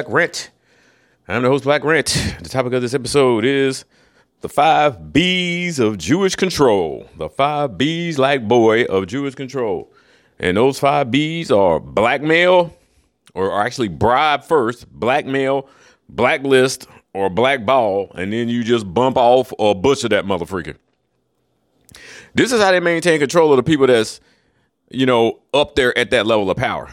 Black Rent. I'm the host, Black Rent. The topic of this episode is the five B's of Jewish control. The five B's, like boy, of Jewish control. And those five B's are blackmail, or actually bribe first, blackmail, blacklist, or blackball, and then you just bump off or butcher that motherfucker. This is how they maintain control of the people that's, you know, up there at that level of power.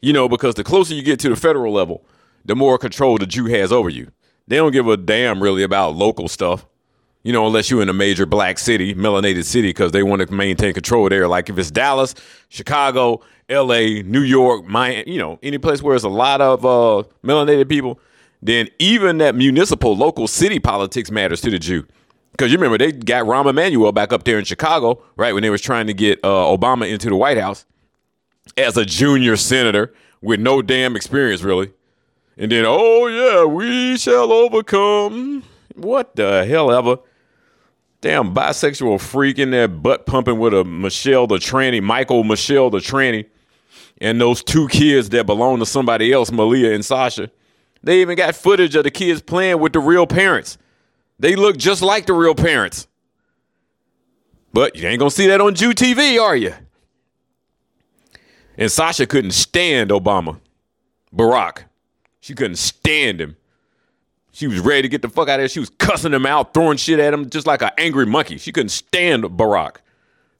You know, because the closer you get to the federal level, the more control the Jew has over you. They don't give a damn really about local stuff, you know, unless you're in a major black city, melanated city, because they want to maintain control there. Like if it's Dallas, Chicago, LA, New York, Miami, you know, any place where there's a lot of uh, melanated people, then even that municipal, local city politics matters to the Jew. Because you remember they got Rahm Emanuel back up there in Chicago, right, when they was trying to get uh, Obama into the White House as a junior senator with no damn experience, really. And then, oh yeah, we shall overcome. What the hell ever? Damn bisexual freak in there butt pumping with a Michelle the tranny, Michael Michelle the tranny, and those two kids that belong to somebody else, Malia and Sasha. They even got footage of the kids playing with the real parents. They look just like the real parents. But you ain't gonna see that on Jew TV, are you? And Sasha couldn't stand Obama, Barack. She couldn't stand him. She was ready to get the fuck out of there. She was cussing him out, throwing shit at him, just like an angry monkey. She couldn't stand Barack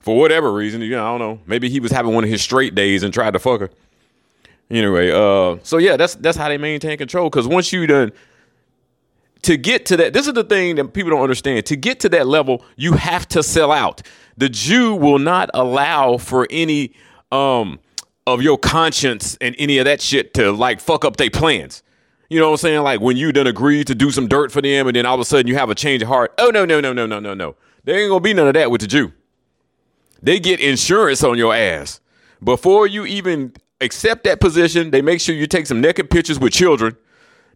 for whatever reason. You know, I don't know. Maybe he was having one of his straight days and tried to fuck her. Anyway, uh, so yeah, that's that's how they maintain control. Because once you done to get to that, this is the thing that people don't understand. To get to that level, you have to sell out. The Jew will not allow for any um of your conscience and any of that shit to like fuck up their plans. You know what I'm saying? Like when you done agreed to do some dirt for them and then all of a sudden you have a change of heart. Oh no, no, no, no, no, no, no. There ain't gonna be none of that with the Jew. They get insurance on your ass. Before you even accept that position, they make sure you take some naked pictures with children.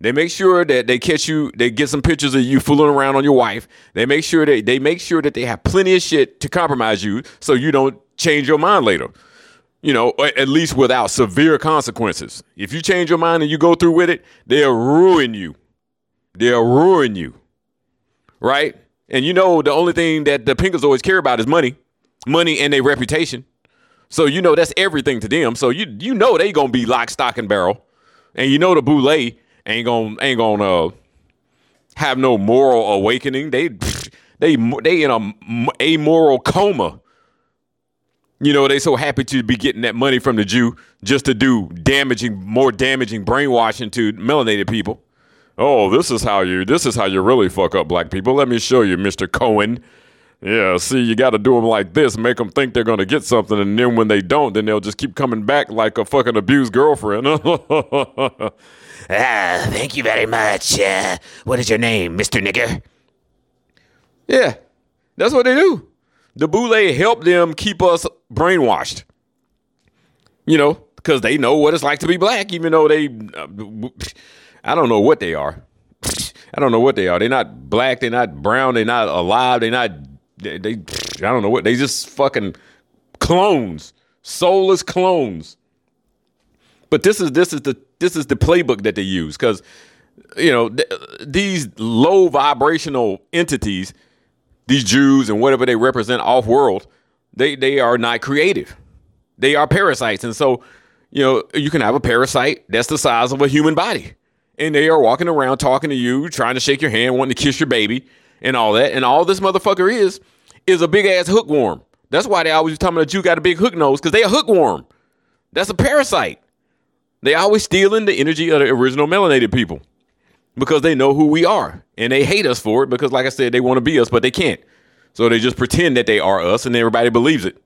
They make sure that they catch you, they get some pictures of you fooling around on your wife. They make sure that they make sure that they have plenty of shit to compromise you so you don't change your mind later you know, at least without severe consequences. If you change your mind and you go through with it, they'll ruin you. They'll ruin you. Right? And you know, the only thing that the Pinkers always care about is money, money and their reputation. So you know that's everything to them. So you you know they gonna be lock, stock, and barrel, and you know the boule ain't gonna ain't gonna uh, have no moral awakening. They they they in a amoral coma you know, they so happy to be getting that money from the Jew just to do damaging, more damaging brainwashing to melanated people. Oh, this is how you this is how you really fuck up black people. Let me show you, Mr. Cohen. Yeah, see, you got to do them like this, make them think they're going to get something, and then when they don't, then they'll just keep coming back like a fucking abused girlfriend. ah, thank you very much. Uh, what is your name, Mr. Nigger? Yeah, that's what they do the Boule help them keep us brainwashed. You know, because they know what it's like to be black, even though they, uh, I don't know what they are. I don't know what they are. They're not black. They're not brown. They're not alive. They're not. They, they. I don't know what. They just fucking clones, soulless clones. But this is this is the this is the playbook that they use because you know th- these low vibrational entities these Jews and whatever they represent off world, they they are not creative. They are parasites. And so, you know, you can have a parasite that's the size of a human body. And they are walking around talking to you, trying to shake your hand, wanting to kiss your baby, and all that. And all this motherfucker is is a big ass hookworm. That's why they always tell me a Jew got a big hook nose, because they a hookworm. That's a parasite. They always stealing the energy of the original melanated people because they know who we are and they hate us for it because, like I said, they want to be us, but they can't. So they just pretend that they are us and everybody believes it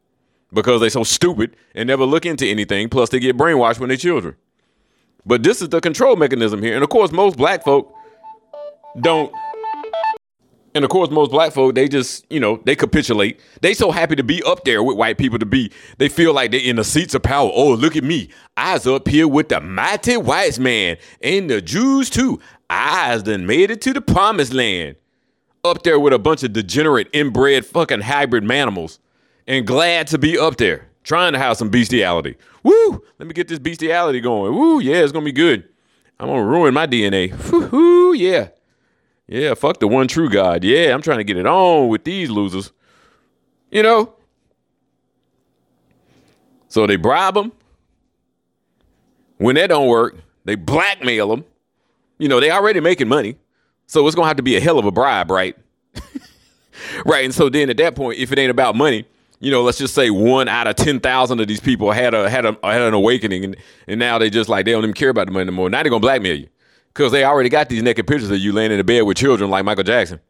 because they're so stupid and never look into anything. Plus, they get brainwashed when they're children. But this is the control mechanism here. And of course, most black folk don't. And of course, most black folk, they just, you know, they capitulate. They so happy to be up there with white people to be, they feel like they're in the seats of power. Oh, look at me. I was up here with the mighty white man and the Jews too. I done made it to the promised land. Up there with a bunch of degenerate, inbred, fucking hybrid manimals. And glad to be up there, trying to have some bestiality. Woo! Let me get this bestiality going. Woo! Yeah, it's gonna be good. I'm gonna ruin my DNA. Woo! Yeah, yeah. Fuck the one true God. Yeah, I'm trying to get it on with these losers. You know. So they bribe them. When that don't work, they blackmail them. You know, they already making money. So it's gonna have to be a hell of a bribe, right? right. And so then at that point, if it ain't about money, you know, let's just say one out of ten thousand of these people had a had a had an awakening, and and now they just like they don't even care about the money anymore. Now they're gonna blackmail you because they already got these naked pictures of you laying in the bed with children like Michael Jackson.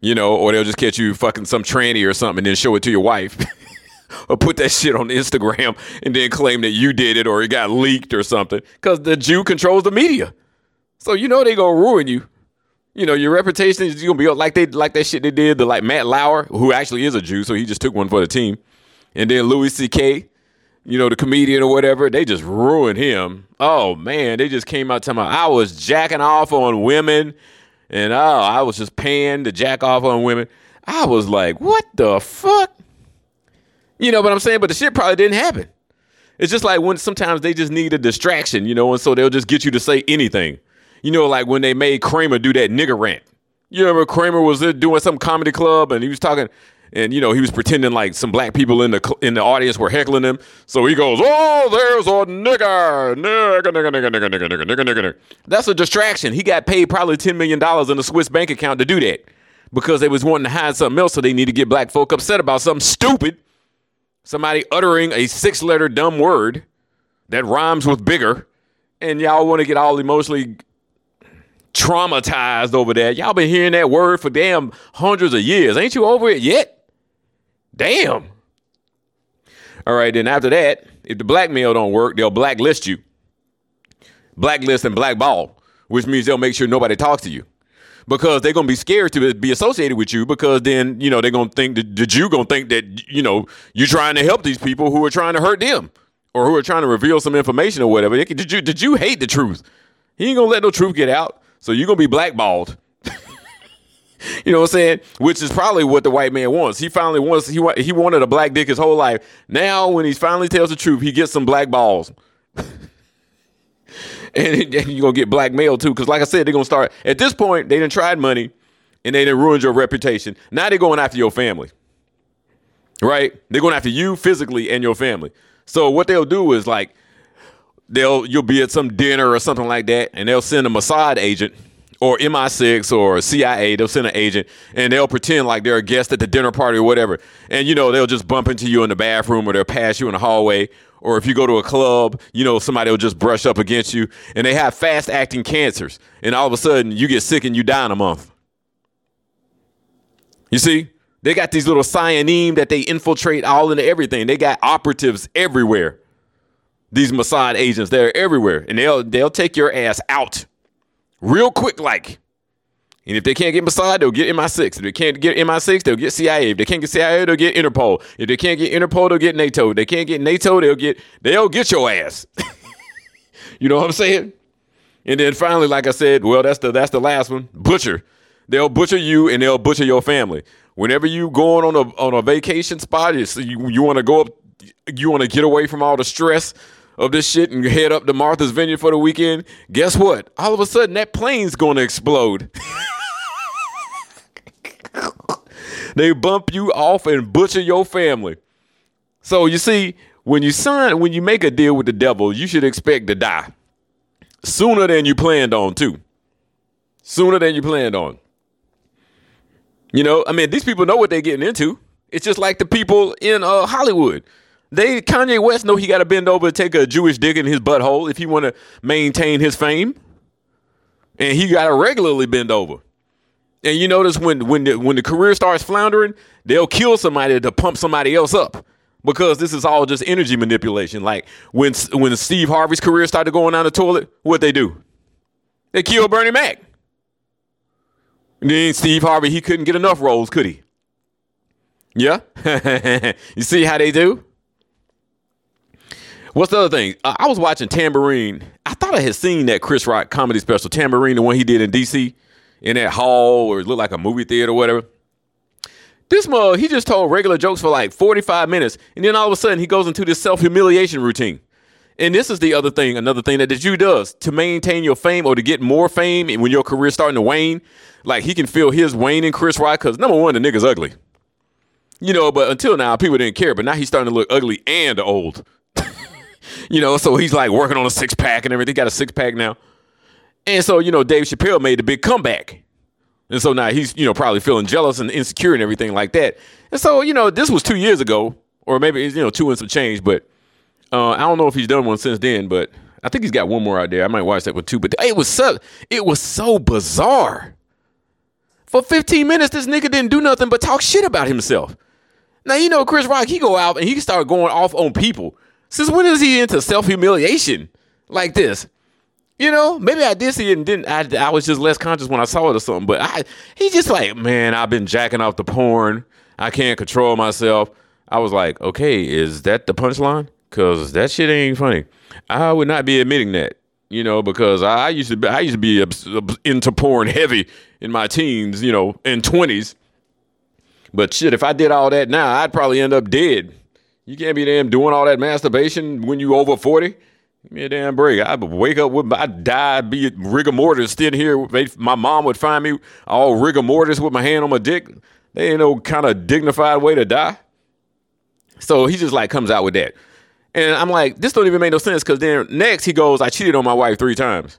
You know, or they'll just catch you fucking some tranny or something and then show it to your wife. or put that shit on Instagram and then claim that you did it or it got leaked or something. Because the Jew controls the media. So you know they gonna ruin you. You know, your reputation is gonna be like they like that shit they did to like Matt Lauer, who actually is a Jew, so he just took one for the team. And then Louis C.K., you know, the comedian or whatever, they just ruined him. Oh man, they just came out telling me I was jacking off on women and oh, I was just paying to jack off on women. I was like, what the fuck? You know what I'm saying? But the shit probably didn't happen. It's just like when sometimes they just need a distraction, you know, and so they'll just get you to say anything. You know, like when they made Kramer do that nigger rant. You remember Kramer was there doing some comedy club and he was talking and you know he was pretending like some black people in the in the audience were heckling him. So he goes, "Oh, there's a nigger, nigger, nigger, nigger, nigger, nigger, nigger, nigger, nigger." That's a distraction. He got paid probably ten million dollars in a Swiss bank account to do that because they was wanting to hide something else, so they need to get black folk upset about something stupid. Somebody uttering a six-letter dumb word that rhymes with bigger, and y'all want to get all emotionally traumatized over that. Y'all been hearing that word for damn hundreds of years. Ain't you over it yet? Damn. All right, then after that, if the blackmail don't work, they'll blacklist you. Blacklist and blackball, which means they'll make sure nobody talks to you. Because they're gonna be scared to be associated with you because then, you know, they're gonna think that the Jew gonna think that, you know, you're trying to help these people who are trying to hurt them or who are trying to reveal some information or whatever. Did you did you hate the truth? He ain't gonna let no truth get out. So you're gonna be blackballed. you know what I'm saying? Which is probably what the white man wants. He finally wants he he wanted a black dick his whole life. Now when he finally tells the truth, he gets some black balls. and, and you're gonna get blackmailed too. Because like I said, they're gonna start at this point, they didn't tried money and they didn't ruined your reputation. Now they're going after your family. Right? They're going after you physically and your family. So what they'll do is like they'll you'll be at some dinner or something like that, and they'll send a Mossad agent or MI6 or CIA. They'll send an agent, and they'll pretend like they're a guest at the dinner party or whatever. And you know they'll just bump into you in the bathroom or they'll pass you in the hallway. Or if you go to a club, you know somebody will just brush up against you, and they have fast acting cancers, and all of a sudden you get sick and you die in a month. You see, they got these little sayanim that they infiltrate all into everything. They got operatives everywhere these Mossad agents, they're everywhere, and they'll they'll take your ass out real quick, like. And if they can't get Mossad, they'll get MI6. If they can't get MI6, they'll get CIA. If they can't get CIA, they'll get Interpol. If they can't get Interpol, they'll get NATO. If they can't get NATO, they'll get they'll get your ass. you know what I'm saying? And then finally, like I said, well, that's the that's the last one. Butcher. They'll butcher you and they'll butcher your family. Whenever you going on a on a vacation spot, you you want to go up, you want to get away from all the stress of this shit and head up to Martha's Vineyard for the weekend, guess what? All of a sudden, that plane's to explode. they bump you off and butcher your family. So you see, when you sign, when you make a deal with the devil, you should expect to die sooner than you planned on, too. Sooner than you planned on. You know, I mean, these people know what they're getting into. It's just like the people in uh, Hollywood. They Kanye West know he got to bend over to take a Jewish dick in his butthole if he want to maintain his fame, and he got to regularly bend over. And you notice when when the, when the career starts floundering, they'll kill somebody to pump somebody else up because this is all just energy manipulation. Like when when Steve Harvey's career started going down the toilet, what they do? They killed Bernie Mac. And then Steve Harvey, he couldn't get enough roles, could he? Yeah, you see how they do. What's the other thing? Uh, I was watching Tamborine. I thought I had seen that Chris Rock comedy special, Tamborine, the one he did in DC, in that hall where it looked like a movie theater or whatever. This mug, he just told regular jokes for like 45 minutes, and then all of a sudden he goes into this self humiliation routine. And this is the other thing, another thing that the Jew does to maintain your fame or to get more fame and when your career's starting to wane. Like he can feel his waning Chris Rock because number one, the nigga's ugly. You know, but until now, people didn't care. But now he's starting to look ugly and old. You know, so he's like working on a six pack and everything. Got a six pack now. And so, you know, Dave Chappelle made the big comeback. And so now he's, you know, probably feeling jealous and insecure and everything like that. And so, you know, this was two years ago, or maybe, you know, two and some change, but uh, I don't know if he's done one since then, but I think he's got one more out there. I might watch that one too. But it was so it was so bizarre. For 15 minutes, this nigga didn't do nothing but talk shit about himself. Now you know Chris Rock, he go out and he start going off on people. Since when is he into self humiliation like this? You know, maybe I did see it and didn't. I, I was just less conscious when I saw it or something. But I, he just like, man, I've been jacking off the porn. I can't control myself. I was like, okay, is that the punchline? Cause that shit ain't funny. I would not be admitting that, you know, because I used to be, I used to be into porn heavy in my teens, you know, and twenties. But shit, if I did all that now, I'd probably end up dead. You can't be damn doing all that masturbation when you over forty. Give me a damn break. I'd wake up with, I'd die, be rigor mortis, sitting here. My mom would find me all rigor mortis with my hand on my dick. They ain't no kind of dignified way to die. So he just like comes out with that. And I'm like, this don't even make no sense because then next he goes, I cheated on my wife three times.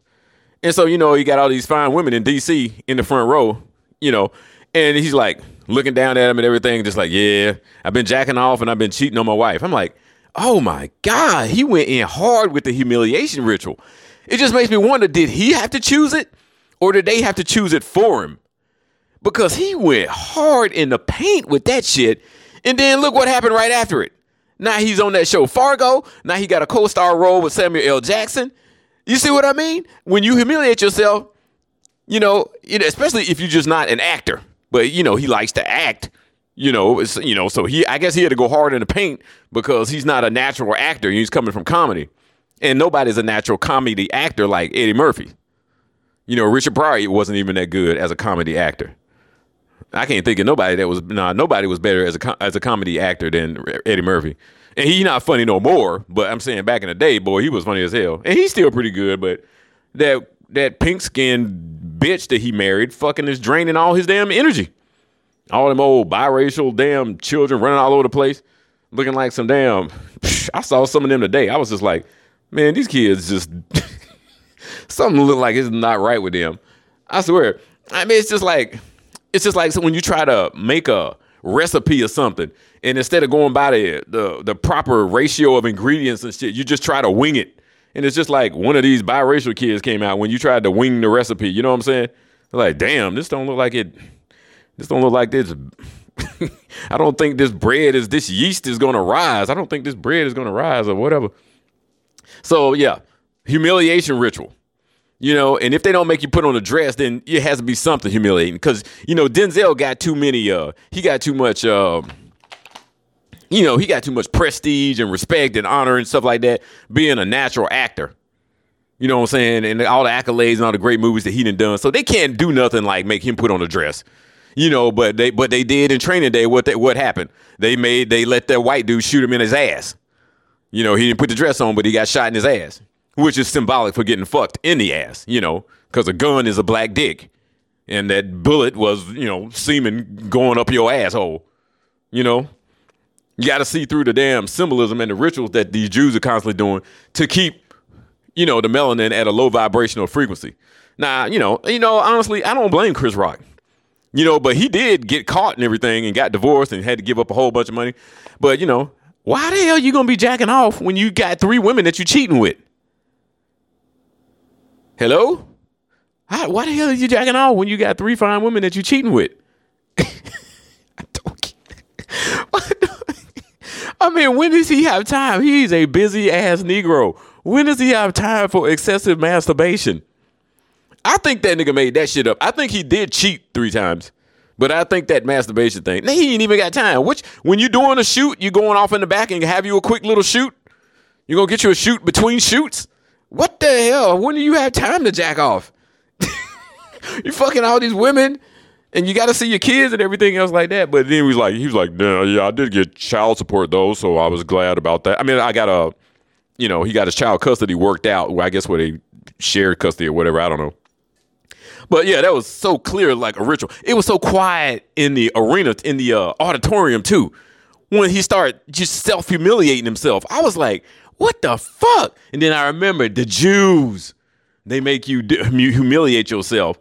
And so, you know, you got all these fine women in DC in the front row, you know, and he's like looking down at him and everything, just like, yeah, I've been jacking off and I've been cheating on my wife. I'm like, oh my God, he went in hard with the humiliation ritual. It just makes me wonder did he have to choose it or did they have to choose it for him? Because he went hard in the paint with that shit. And then look what happened right after it. Now he's on that show Fargo. Now he got a co-star role with Samuel L. Jackson. You see what I mean? When you humiliate yourself, you know, especially if you're just not an actor, but you know he likes to act. You know, you know, so he, I guess he had to go hard in the paint because he's not a natural actor. He's coming from comedy, and nobody's a natural comedy actor like Eddie Murphy. You know, Richard Pryor wasn't even that good as a comedy actor. I can't think of nobody that was nah, nobody was better as a as a comedy actor than Eddie Murphy. And he not funny no more, but I'm saying back in the day, boy, he was funny as hell. And he's still pretty good, but that that pink skinned bitch that he married fucking is draining all his damn energy. All them old biracial damn children running all over the place, looking like some damn I saw some of them today. I was just like, man, these kids just something look like it's not right with them. I swear. I mean, it's just like it's just like when you try to make a recipe or something, and instead of going by the, the the proper ratio of ingredients and shit, you just try to wing it. And it's just like one of these biracial kids came out when you tried to wing the recipe. You know what I'm saying? like, damn, this don't look like it. This don't look like this. I don't think this bread is this yeast is gonna rise. I don't think this bread is gonna rise or whatever. So yeah, humiliation ritual. You know, and if they don't make you put on a dress, then it has to be something humiliating. Because you know Denzel got too many. Uh, he got too much. Uh, you know, he got too much prestige and respect and honor and stuff like that. Being a natural actor, you know what I'm saying, and all the accolades and all the great movies that he done done. So they can't do nothing like make him put on a dress. You know, but they but they did in Training Day. What they, what happened? They made they let that white dude shoot him in his ass. You know, he didn't put the dress on, but he got shot in his ass which is symbolic for getting fucked in the ass, you know, because a gun is a black dick. And that bullet was, you know, semen going up your asshole. You know? You got to see through the damn symbolism and the rituals that these Jews are constantly doing to keep, you know, the melanin at a low vibrational frequency. Now, you know, you know, honestly, I don't blame Chris Rock. You know, but he did get caught and everything and got divorced and had to give up a whole bunch of money. But, you know, why the hell you gonna be jacking off when you got three women that you're cheating with? Hello? Why the hell are you jacking off when you got three fine women that you're cheating with? I don't I mean, when does he have time? He's a busy ass Negro. When does he have time for excessive masturbation? I think that nigga made that shit up. I think he did cheat three times. But I think that masturbation thing, he ain't even got time. Which when you doing a shoot, you going off in the back and have you a quick little shoot? You gonna get you a shoot between shoots? What the hell? When do you have time to jack off? you fucking all these women and you got to see your kids and everything else like that. But then he was like, he was like, no, yeah, I did get child support though, so I was glad about that. I mean, I got a, you know, he got his child custody worked out. I guess where they shared custody or whatever. I don't know. But yeah, that was so clear, like a ritual. It was so quiet in the arena, in the uh, auditorium too, when he started just self humiliating himself. I was like, "What the fuck?" And then I remember the Jews. They make you humiliate yourself,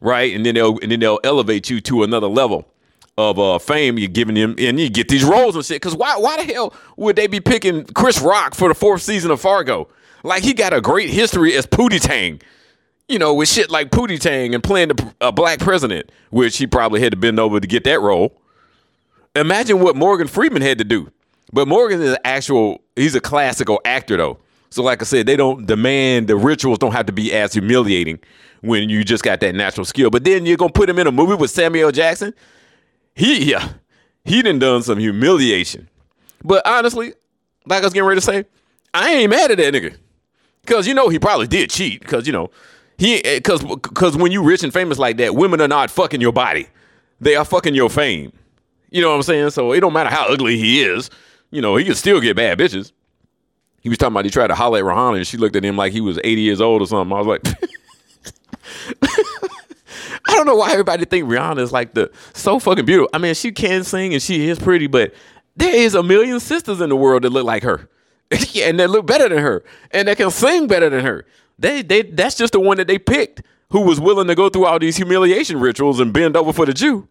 right? And then they'll and then they'll elevate you to another level of uh, fame. You're giving them, and you get these roles and shit. Because why? Why the hell would they be picking Chris Rock for the fourth season of Fargo? Like he got a great history as Pootie Tang you know, with shit like Pootie Tang and playing a black president, which he probably had to bend over to get that role. Imagine what Morgan Freeman had to do. But Morgan is an actual, he's a classical actor though. So like I said, they don't demand the rituals don't have to be as humiliating when you just got that natural skill. But then you're gonna put him in a movie with Samuel Jackson. He yeah, he done done some humiliation. But honestly, like I was getting ready to say, I ain't mad at that nigga. Cause you know he probably did cheat. Cause you know, he eh, because because when you rich and famous like that, women are not fucking your body; they are fucking your fame. You know what I'm saying? So it don't matter how ugly he is. You know he can still get bad bitches. He was talking about he tried to holler at Rihanna and she looked at him like he was 80 years old or something. I was like, I don't know why everybody think Rihanna is like the so fucking beautiful. I mean, she can sing and she is pretty, but there is a million sisters in the world that look like her. and that look better than her. And that can sing better than her. They they that's just the one that they picked who was willing to go through all these humiliation rituals and bend over for the Jew,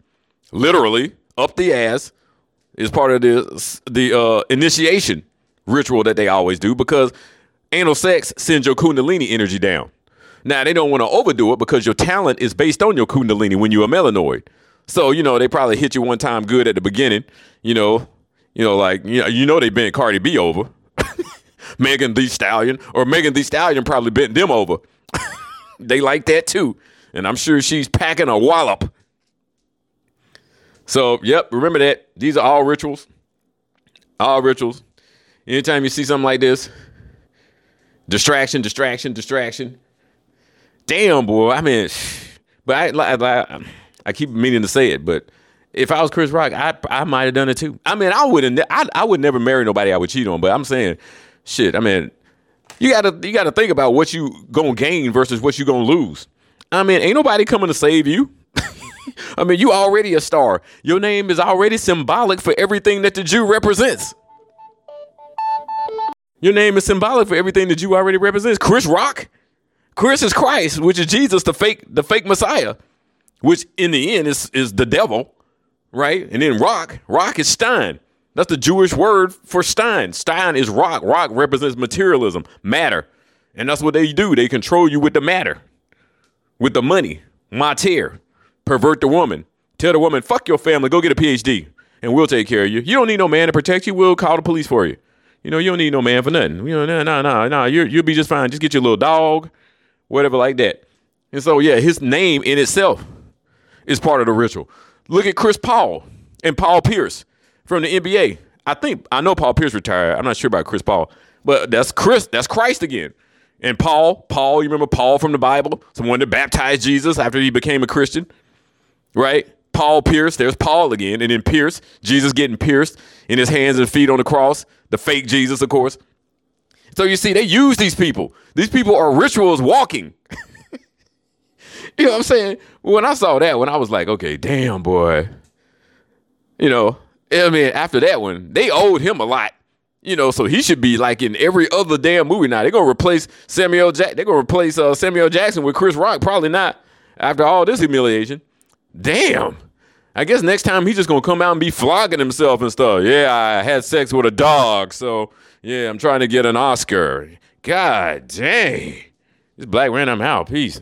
literally up the ass, is part of the the uh, initiation ritual that they always do because anal sex sends your kundalini energy down. Now they don't want to overdo it because your talent is based on your kundalini when you're a melanoid. So you know they probably hit you one time good at the beginning. You know, you know like you know you know they bent Cardi B over. Megan Thee Stallion, or Megan Thee Stallion probably bent them over. they like that too. And I'm sure she's packing a wallop. So, yep, remember that. These are all rituals. All rituals. Anytime you see something like this, distraction, distraction, distraction. Damn, boy. I mean, but I, I, I keep meaning to say it, but if I was Chris Rock, I I might have done it too. I mean, I wouldn't. I I would never marry nobody I would cheat on. But I'm saying shit. I mean, you gotta you gotta think about what you gonna gain versus what you gonna lose. I mean, ain't nobody coming to save you. I mean, you already a star. Your name is already symbolic for everything that the Jew represents. Your name is symbolic for everything that you already represents. Chris Rock, Chris is Christ, which is Jesus, the fake the fake Messiah, which in the end is is the devil, right? And then Rock, Rock is Stein. That's the Jewish word for Stein. Stein is rock. Rock represents materialism, matter. And that's what they do. They control you with the matter, with the money, mater. Pervert the woman. Tell the woman, fuck your family, go get a PhD, and we'll take care of you. You don't need no man to protect you. We'll call the police for you. You know, you don't need no man for nothing. You know, no, no, no, no. You'll be just fine. Just get your little dog, whatever like that. And so, yeah, his name in itself is part of the ritual. Look at Chris Paul and Paul Pierce from the NBA. I think I know Paul Pierce retired. I'm not sure about Chris Paul, but that's Chris. That's Christ again. And Paul, Paul, you remember Paul from the Bible, someone that baptized Jesus after he became a Christian, right? Paul Pierce, there's Paul again, and then Pierce, Jesus getting pierced in his hands and feet on the cross, the fake Jesus, of course. So you see, they use these people. These people are rituals walking. you know what I'm saying? When I saw that, when I was like, okay, damn, boy, you know, I mean, after that one, they owed him a lot. You know, so he should be like in every other damn movie now. They're gonna replace Samuel Jack. They're gonna replace uh, Samuel Jackson with Chris Rock. Probably not after all this humiliation. Damn. I guess next time he's just gonna come out and be flogging himself and stuff. Yeah, I had sex with a dog, so yeah, I'm trying to get an Oscar. God dang. This black man, I'm out. Peace.